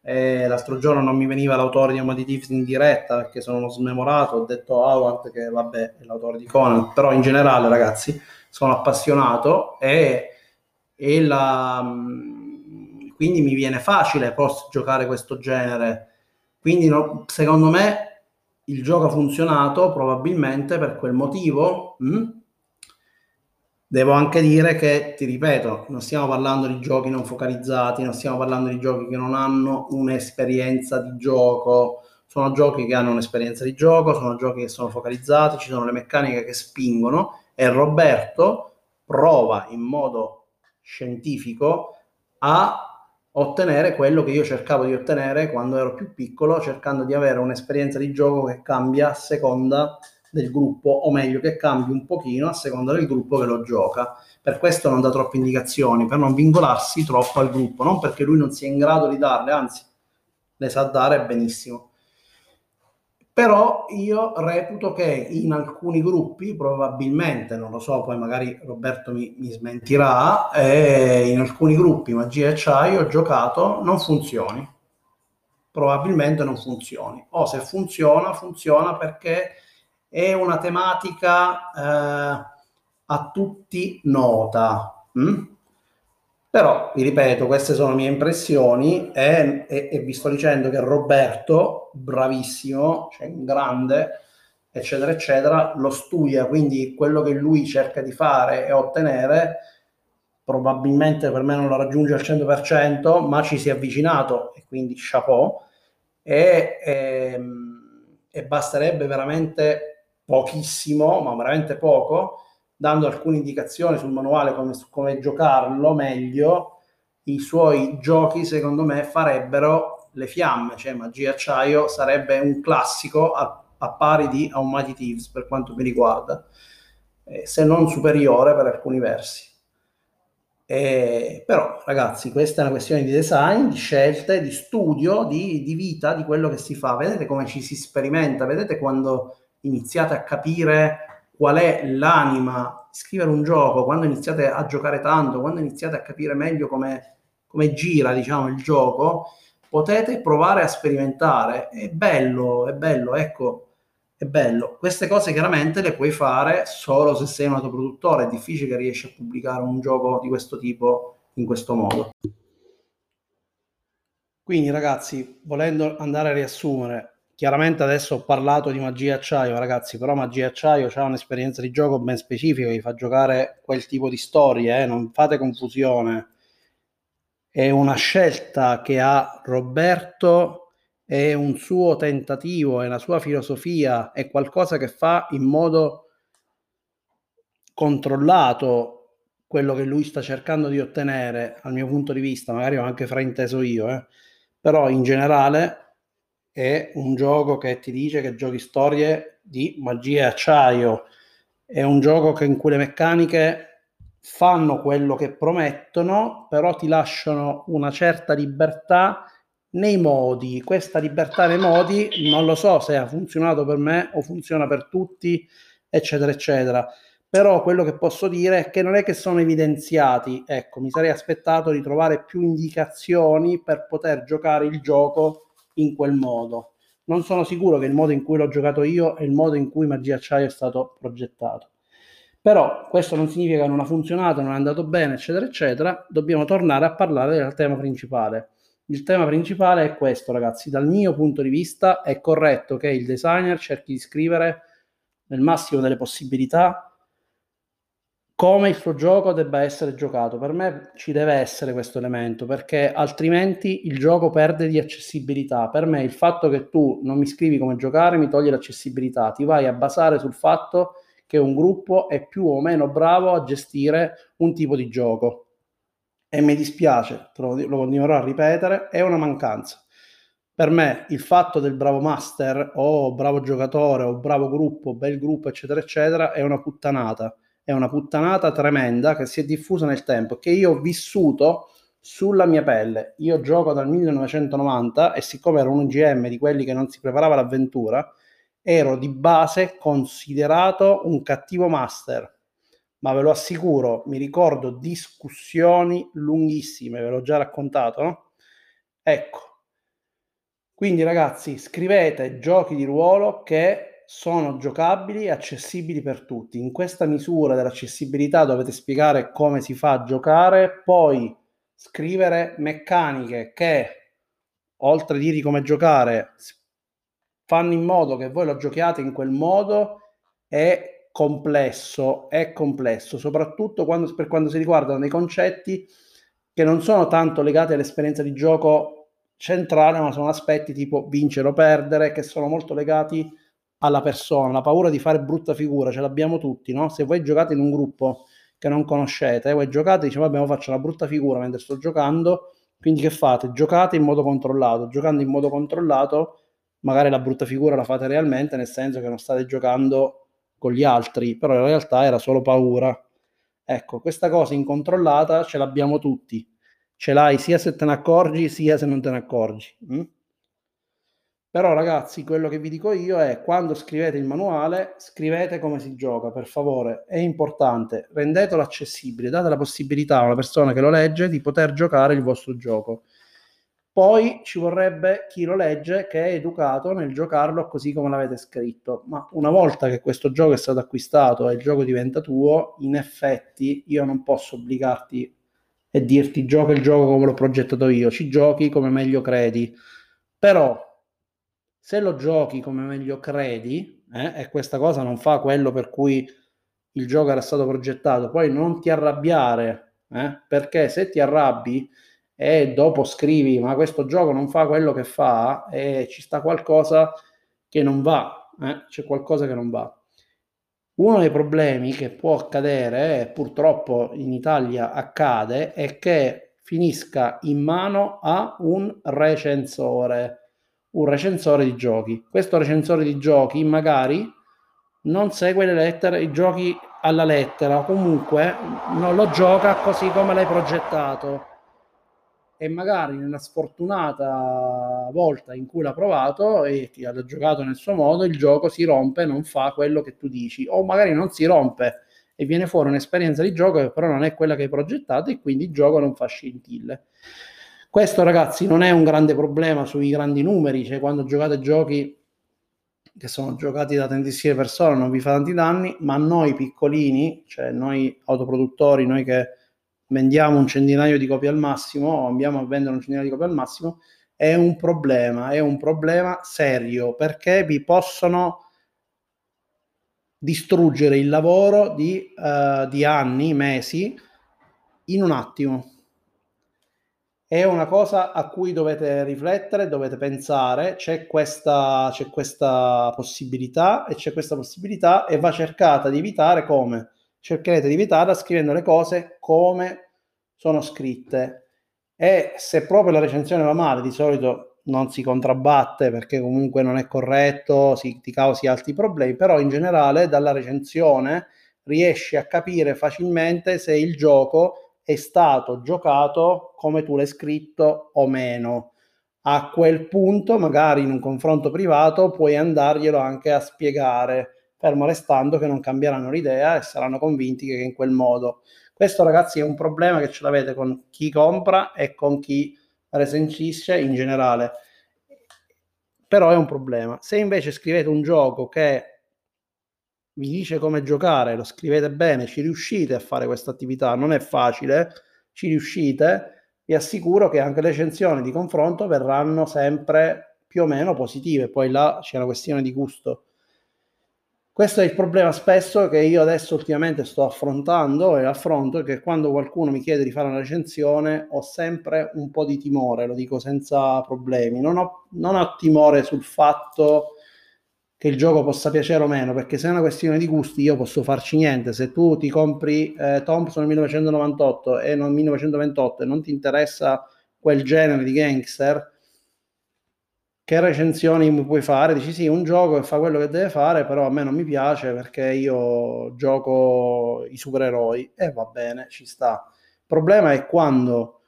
e l'altro giorno non mi veniva l'autore di Nomadi Thieves in diretta perché sono smemorato, ho detto Howard che vabbè è l'autore di Conan, però in generale ragazzi sono appassionato e, e la, quindi mi viene facile post giocare questo genere, quindi no, secondo me il gioco ha funzionato probabilmente per quel motivo. Mh? Devo anche dire che, ti ripeto, non stiamo parlando di giochi non focalizzati, non stiamo parlando di giochi che non hanno un'esperienza di gioco, sono giochi che hanno un'esperienza di gioco, sono giochi che sono focalizzati, ci sono le meccaniche che spingono e Roberto prova in modo scientifico a ottenere quello che io cercavo di ottenere quando ero più piccolo, cercando di avere un'esperienza di gioco che cambia a seconda del gruppo, o meglio che cambi un pochino a seconda del gruppo che lo gioca. Per questo non dà troppe indicazioni, per non vincolarsi troppo al gruppo, non perché lui non sia in grado di darle, anzi, le sa dare benissimo. Però io reputo che in alcuni gruppi, probabilmente, non lo so, poi magari Roberto mi, mi smentirà, eh, in alcuni gruppi Magia e Acciaio ho giocato, non funzioni. Probabilmente non funzioni. O se funziona, funziona perché è una tematica eh, a tutti nota. Mm? Però, vi ripeto, queste sono mie impressioni e, e, e, vi sto dicendo che Roberto, bravissimo, cioè un grande, eccetera, eccetera, lo studia, quindi quello che lui cerca di fare e ottenere, probabilmente per me non lo raggiunge al 100%, ma ci si è avvicinato e quindi chapeau. E, e, ehm, e basterebbe veramente pochissimo, ma veramente poco, dando alcune indicazioni sul manuale come, come giocarlo meglio, i suoi giochi secondo me farebbero le fiamme, cioè Magia Acciaio sarebbe un classico a, a pari di Almighty Thieves per quanto mi riguarda, eh, se non superiore per alcuni versi. Eh, però ragazzi, questa è una questione di design, di scelte, di studio, di, di vita, di quello che si fa. Vedete come ci si sperimenta, vedete quando iniziate a capire qual è l'anima di scrivere un gioco, quando iniziate a giocare tanto, quando iniziate a capire meglio come, come gira diciamo, il gioco, potete provare a sperimentare. È bello, è bello, ecco è bello. Queste cose chiaramente le puoi fare solo se sei un autoproduttore, è difficile che riesci a pubblicare un gioco di questo tipo in questo modo. Quindi ragazzi, volendo andare a riassumere, chiaramente adesso ho parlato di Magia Acciaio, ragazzi, però Magia Acciaio ha un'esperienza di gioco ben specifica, vi fa giocare quel tipo di storie, eh? non fate confusione. È una scelta che ha Roberto è un suo tentativo, è una sua filosofia, è qualcosa che fa in modo controllato quello che lui sta cercando di ottenere, al mio punto di vista, magari ho anche frainteso io, eh. però in generale è un gioco che ti dice che giochi storie di magia e acciaio, è un gioco che, in cui le meccaniche fanno quello che promettono, però ti lasciano una certa libertà nei modi, questa libertà nei modi non lo so se ha funzionato per me o funziona per tutti, eccetera, eccetera. Però quello che posso dire è che non è che sono evidenziati, ecco, mi sarei aspettato di trovare più indicazioni per poter giocare il gioco in quel modo. Non sono sicuro che il modo in cui l'ho giocato io è il modo in cui Magia Acciaio è stato progettato. Però questo non significa che non ha funzionato, non è andato bene, eccetera, eccetera. Dobbiamo tornare a parlare del tema principale il tema principale è questo, ragazzi. Dal mio punto di vista è corretto che il designer cerchi di scrivere nel massimo delle possibilità come il suo gioco debba essere giocato. Per me ci deve essere questo elemento perché altrimenti il gioco perde di accessibilità. Per me il fatto che tu non mi scrivi come giocare mi toglie l'accessibilità, ti vai a basare sul fatto che un gruppo è più o meno bravo a gestire un tipo di gioco e mi dispiace, lo, continuerò a ripetere, è una mancanza. Per me il fatto del bravo master o bravo giocatore o bravo gruppo, bel gruppo, eccetera, eccetera, è una puttanata. È una puttanata tremenda che si è diffusa nel tempo, che io ho vissuto sulla mia pelle. Io gioco dal 1990 e siccome ero un GM di quelli che non si preparava l'avventura, ero di base considerato un cattivo master ma ve lo assicuro, mi ricordo discussioni lunghissime, ve l'ho già raccontato, no? Ecco. Quindi ragazzi, scrivete giochi di ruolo che sono giocabili e accessibili per tutti. In questa misura dell'accessibilità dovete spiegare come si fa a giocare, poi scrivere meccaniche che oltre a dirvi come giocare fanno in modo che voi lo giochiate in quel modo e complesso, è complesso, soprattutto quando, per quando si riguardano dei concetti che non sono tanto legati all'esperienza di gioco centrale, ma sono aspetti tipo vincere o perdere, che sono molto legati alla persona, la paura di fare brutta figura, ce l'abbiamo tutti, no? Se voi giocate in un gruppo che non conoscete, voi giocate e dice vabbè, faccio una brutta figura mentre sto giocando, quindi che fate? Giocate in modo controllato, giocando in modo controllato, magari la brutta figura la fate realmente, nel senso che non state giocando con gli altri, però in realtà era solo paura. Ecco, questa cosa incontrollata ce l'abbiamo tutti. Ce l'hai sia se te ne accorgi, sia se non te ne accorgi. Mm? Però ragazzi, quello che vi dico io è quando scrivete il manuale, scrivete come si gioca, per favore, è importante, rendetelo accessibile, date la possibilità a una persona che lo legge di poter giocare il vostro gioco. Poi ci vorrebbe chi lo legge che è educato nel giocarlo così come l'avete scritto. Ma una volta che questo gioco è stato acquistato e il gioco diventa tuo, in effetti io non posso obbligarti e dirti gioca il gioco come l'ho progettato io, ci giochi come meglio credi. Però se lo giochi come meglio credi, eh, e questa cosa non fa quello per cui il gioco era stato progettato, poi non ti arrabbiare, eh, perché se ti arrabbi e dopo scrivi ma questo gioco non fa quello che fa e ci sta qualcosa che non va, eh? c'è qualcosa che non va. Uno dei problemi che può accadere, e purtroppo in Italia accade, è che finisca in mano a un recensore, un recensore di giochi. Questo recensore di giochi magari non segue le lettere, i giochi alla lettera, comunque non lo gioca così come l'hai progettato e magari nella sfortunata volta in cui l'ha provato e ti ha giocato nel suo modo, il gioco si rompe, non fa quello che tu dici, o magari non si rompe e viene fuori un'esperienza di gioco che però non è quella che hai progettato e quindi il gioco non fa scintille. Questo ragazzi non è un grande problema sui grandi numeri, cioè quando giocate giochi che sono giocati da tantissime persone non vi fa tanti danni, ma noi piccolini, cioè noi autoproduttori, noi che vendiamo un centinaio di copie al massimo o andiamo a vendere un centinaio di copie al massimo, è un problema, è un problema serio perché vi possono distruggere il lavoro di, uh, di anni, mesi, in un attimo. È una cosa a cui dovete riflettere, dovete pensare, c'è questa, c'è questa possibilità e c'è questa possibilità e va cercata di evitare come? cercherete di evitarla scrivendo le cose come sono scritte e se proprio la recensione va male di solito non si contrabbatte perché comunque non è corretto, si, ti causi altri problemi, però in generale dalla recensione riesci a capire facilmente se il gioco è stato giocato come tu l'hai scritto o meno. A quel punto, magari in un confronto privato, puoi andarglielo anche a spiegare fermo restando che non cambieranno l'idea e saranno convinti che in quel modo. Questo ragazzi è un problema che ce l'avete con chi compra e con chi recensisce in generale. Però è un problema. Se invece scrivete un gioco che vi dice come giocare, lo scrivete bene, ci riuscite a fare questa attività, non è facile, ci riuscite, vi assicuro che anche le recensioni di confronto verranno sempre più o meno positive, poi là c'è una questione di gusto. Questo è il problema spesso che io adesso ultimamente sto affrontando e affronto, che quando qualcuno mi chiede di fare una recensione ho sempre un po' di timore, lo dico senza problemi. Non ho, non ho timore sul fatto che il gioco possa piacere o meno, perché se è una questione di gusti io posso farci niente. Se tu ti compri eh, Thompson 1998 e non 1928 e non ti interessa quel genere di gangster, che recensioni puoi fare? Dici sì, un gioco che fa quello che deve fare, però a me non mi piace perché io gioco i supereroi e va bene, ci sta. Il problema è quando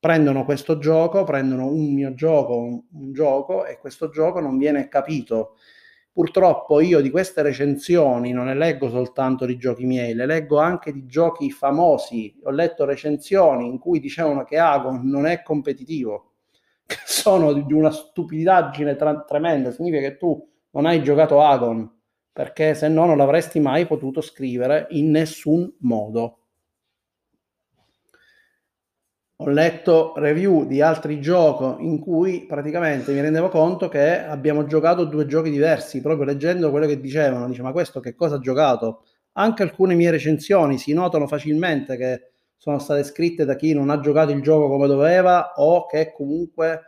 prendono questo gioco, prendono un mio gioco, un, un gioco e questo gioco non viene capito. Purtroppo io di queste recensioni non ne leggo soltanto di giochi miei, le leggo anche di giochi famosi. Ho letto recensioni in cui dicevano che Agon non è competitivo sono di una stupidaggine tra- tremenda. Significa che tu non hai giocato Agon, perché se no non l'avresti mai potuto scrivere in nessun modo. Ho letto review di altri giochi in cui praticamente mi rendevo conto che abbiamo giocato due giochi diversi, proprio leggendo quello che dicevano. Dice, ma questo che cosa ha giocato? Anche alcune mie recensioni si notano facilmente che sono state scritte da chi non ha giocato il gioco come doveva o che comunque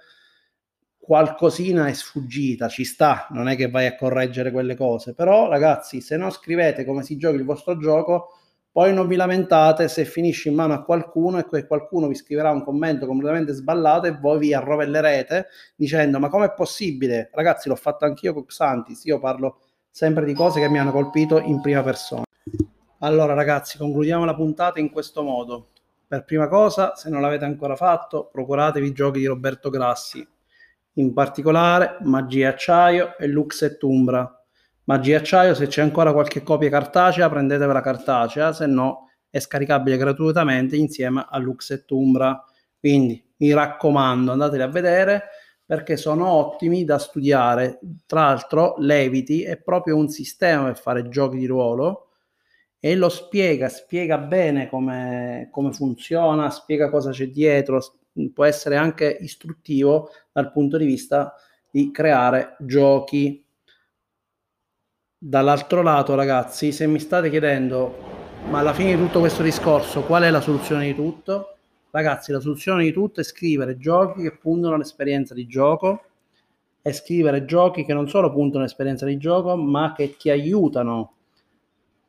qualcosina è sfuggita, ci sta, non è che vai a correggere quelle cose, però ragazzi, se non scrivete come si gioca il vostro gioco, poi non vi lamentate se finisce in mano a qualcuno e quel qualcuno vi scriverà un commento completamente sballato e voi vi arrovellerete dicendo ma com'è possibile? Ragazzi, l'ho fatto anch'io con Xantis, io parlo sempre di cose che mi hanno colpito in prima persona. Allora ragazzi, concludiamo la puntata in questo modo. Per prima cosa, se non l'avete ancora fatto, procuratevi i giochi di Roberto Grassi, in particolare Magia Acciaio e Lux e Umbra. Magia Acciaio, se c'è ancora qualche copia cartacea, prendetevela cartacea, se no è scaricabile gratuitamente insieme a Lux e Umbra. Quindi mi raccomando, andateli a vedere perché sono ottimi da studiare. Tra l'altro, Leviti è proprio un sistema per fare giochi di ruolo e lo spiega, spiega bene come, come funziona, spiega cosa c'è dietro, può essere anche istruttivo dal punto di vista di creare giochi. Dall'altro lato, ragazzi, se mi state chiedendo, ma alla fine di tutto questo discorso, qual è la soluzione di tutto? Ragazzi, la soluzione di tutto è scrivere giochi che puntano all'esperienza di gioco e scrivere giochi che non solo puntano all'esperienza di gioco, ma che ti aiutano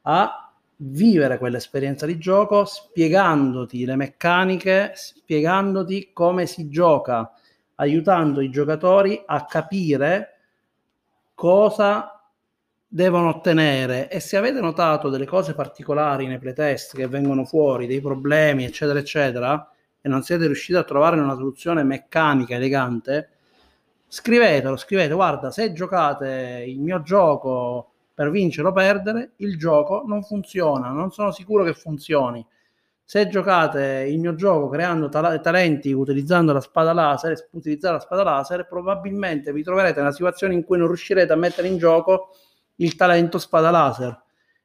a vivere quell'esperienza di gioco spiegandoti le meccaniche, spiegandoti come si gioca, aiutando i giocatori a capire cosa devono ottenere e se avete notato delle cose particolari nei playtest che vengono fuori, dei problemi, eccetera, eccetera, e non siete riusciti a trovare una soluzione meccanica elegante, scrivetelo, scrivete, guarda, se giocate il mio gioco per vincere o perdere, il gioco non funziona, non sono sicuro che funzioni. Se giocate il mio gioco creando tal- talenti utilizzando la spada laser, utilizzare la spada laser, probabilmente vi troverete in una situazione in cui non riuscirete a mettere in gioco il talento spada laser.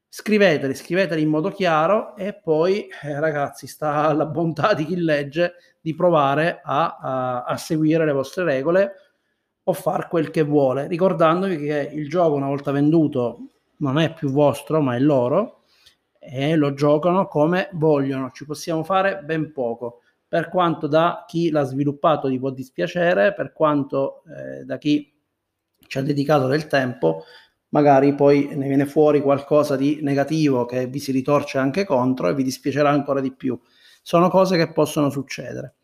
Scriveteli, scriveteli in modo chiaro e poi, eh, ragazzi, sta alla bontà di chi legge di provare a, a, a seguire le vostre regole o far quel che vuole, ricordandovi che il gioco una volta venduto non è più vostro, ma è loro e lo giocano come vogliono. Ci possiamo fare ben poco. Per quanto da chi l'ha sviluppato gli può dispiacere, per quanto eh, da chi ci ha dedicato del tempo, magari poi ne viene fuori qualcosa di negativo che vi si ritorce anche contro e vi dispiacerà ancora di più. Sono cose che possono succedere.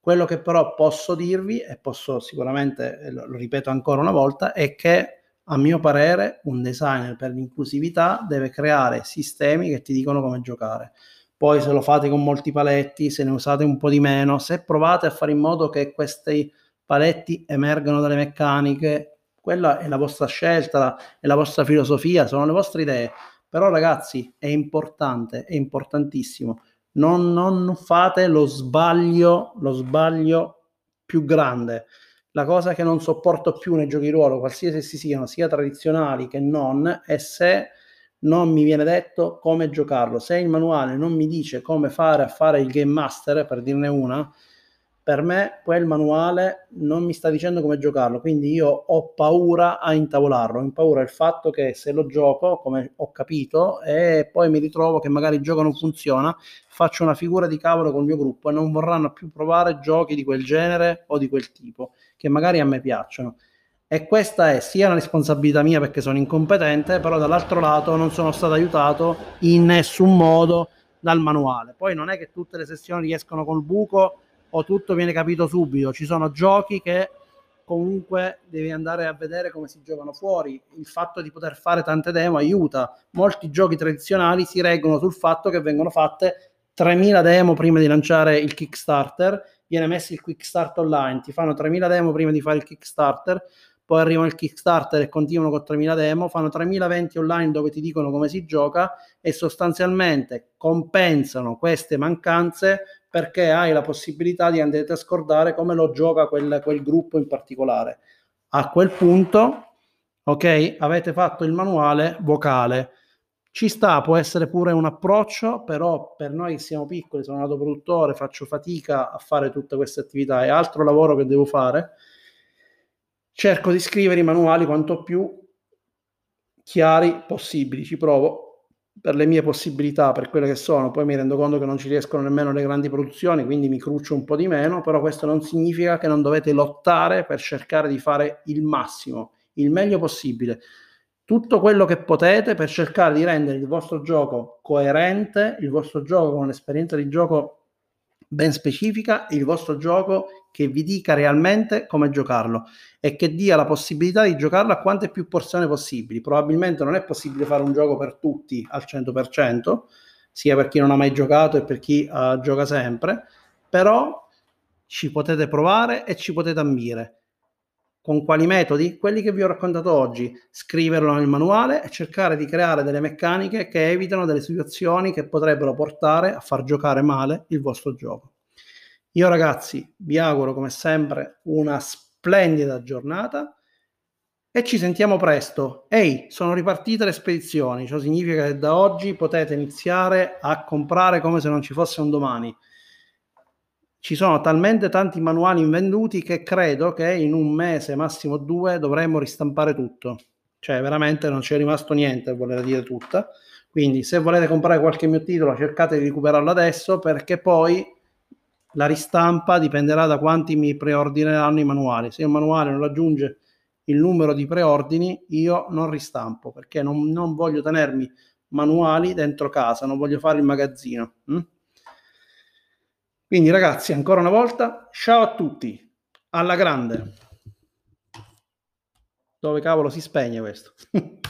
Quello che però posso dirvi, e posso sicuramente, lo, ripeto ancora una volta, è che a mio parere un designer per l'inclusività deve creare sistemi che ti dicono come giocare. Poi se lo fate con molti paletti, se ne usate un po' di meno, se provate a fare in modo che questi paletti emergano dalle meccaniche, quella è la vostra scelta, è la vostra filosofia, sono le vostre idee. Però ragazzi, è importante, è importantissimo. Non, non fate lo sbaglio, lo sbaglio più grande. La cosa che non sopporto più nei giochi di ruolo, qualsiasi essi siano, sia tradizionali che non, è se non mi viene detto come giocarlo. Se il manuale non mi dice come fare a fare il game master, per dirne una, per me quel manuale non mi sta dicendo come giocarlo, quindi io ho paura a intavolarlo, ho paura del fatto che se lo gioco, come ho capito, e poi mi ritrovo che magari il gioco non funziona, faccio una figura di cavolo col mio gruppo e non vorranno più provare giochi di quel genere o di quel tipo, che magari a me piacciono. E questa è sia una responsabilità mia perché sono incompetente, però dall'altro lato non sono stato aiutato in nessun modo dal manuale. Poi non è che tutte le sessioni riescono col buco o tutto viene capito subito. Ci sono giochi che comunque devi andare a vedere come si giocano fuori. Il fatto di poter fare tante demo aiuta. Molti giochi tradizionali si reggono sul fatto che vengono fatte 3000 demo prima di lanciare il Kickstarter, viene messo il Quick Start online, ti fanno 3000 demo prima di fare il Kickstarter, poi arrivano il Kickstarter e continuano con 3000 demo, fanno 3000 eventi online dove ti dicono come si gioca e sostanzialmente compensano queste mancanze perché hai la possibilità di andare a scordare come lo gioca quel, quel gruppo in particolare. A quel punto, ok, avete fatto il manuale vocale. Ci sta, può essere pure un approccio, però per noi che siamo piccoli, sono nato produttore, faccio fatica a fare tutte queste attività, è altro lavoro che devo fare. Cerco di scrivere i manuali quanto più chiari possibili, ci provo, per le mie possibilità, per quelle che sono, poi mi rendo conto che non ci riescono nemmeno le grandi produzioni, quindi mi cruccio un po' di meno, però questo non significa che non dovete lottare per cercare di fare il massimo, il meglio possibile. Tutto quello che potete per cercare di rendere il vostro gioco coerente, il vostro gioco con un'esperienza di gioco ben specifica, il vostro gioco che vi dica realmente come giocarlo e che dia la possibilità di giocarlo a quante più porzioni possibili. Probabilmente non è possibile fare un gioco per tutti al 100%, sia per chi non ha mai giocato e per chi uh, gioca sempre, però ci potete provare e ci potete ambire. Con quali metodi? Quelli che vi ho raccontato oggi, scriverlo nel manuale e cercare di creare delle meccaniche che evitano delle situazioni che potrebbero portare a far giocare male il vostro gioco. Io ragazzi vi auguro come sempre una splendida giornata e ci sentiamo presto. Ehi, sono ripartite le spedizioni, ciò significa che da oggi potete iniziare a comprare come se non ci fosse un domani. Ci sono talmente tanti manuali invenduti che credo che in un mese, massimo due, dovremmo ristampare tutto. Cioè, veramente non c'è rimasto niente, voler dire tutta. Quindi, se volete comprare qualche mio titolo, cercate di recuperarlo adesso perché poi la ristampa dipenderà da quanti mi preordineranno i manuali. Se un manuale non raggiunge il numero di preordini, io non ristampo perché non, non voglio tenermi manuali dentro casa, non voglio fare il magazzino. Hm? Quindi ragazzi, ancora una volta, ciao a tutti, alla grande. Dove cavolo si spegne questo?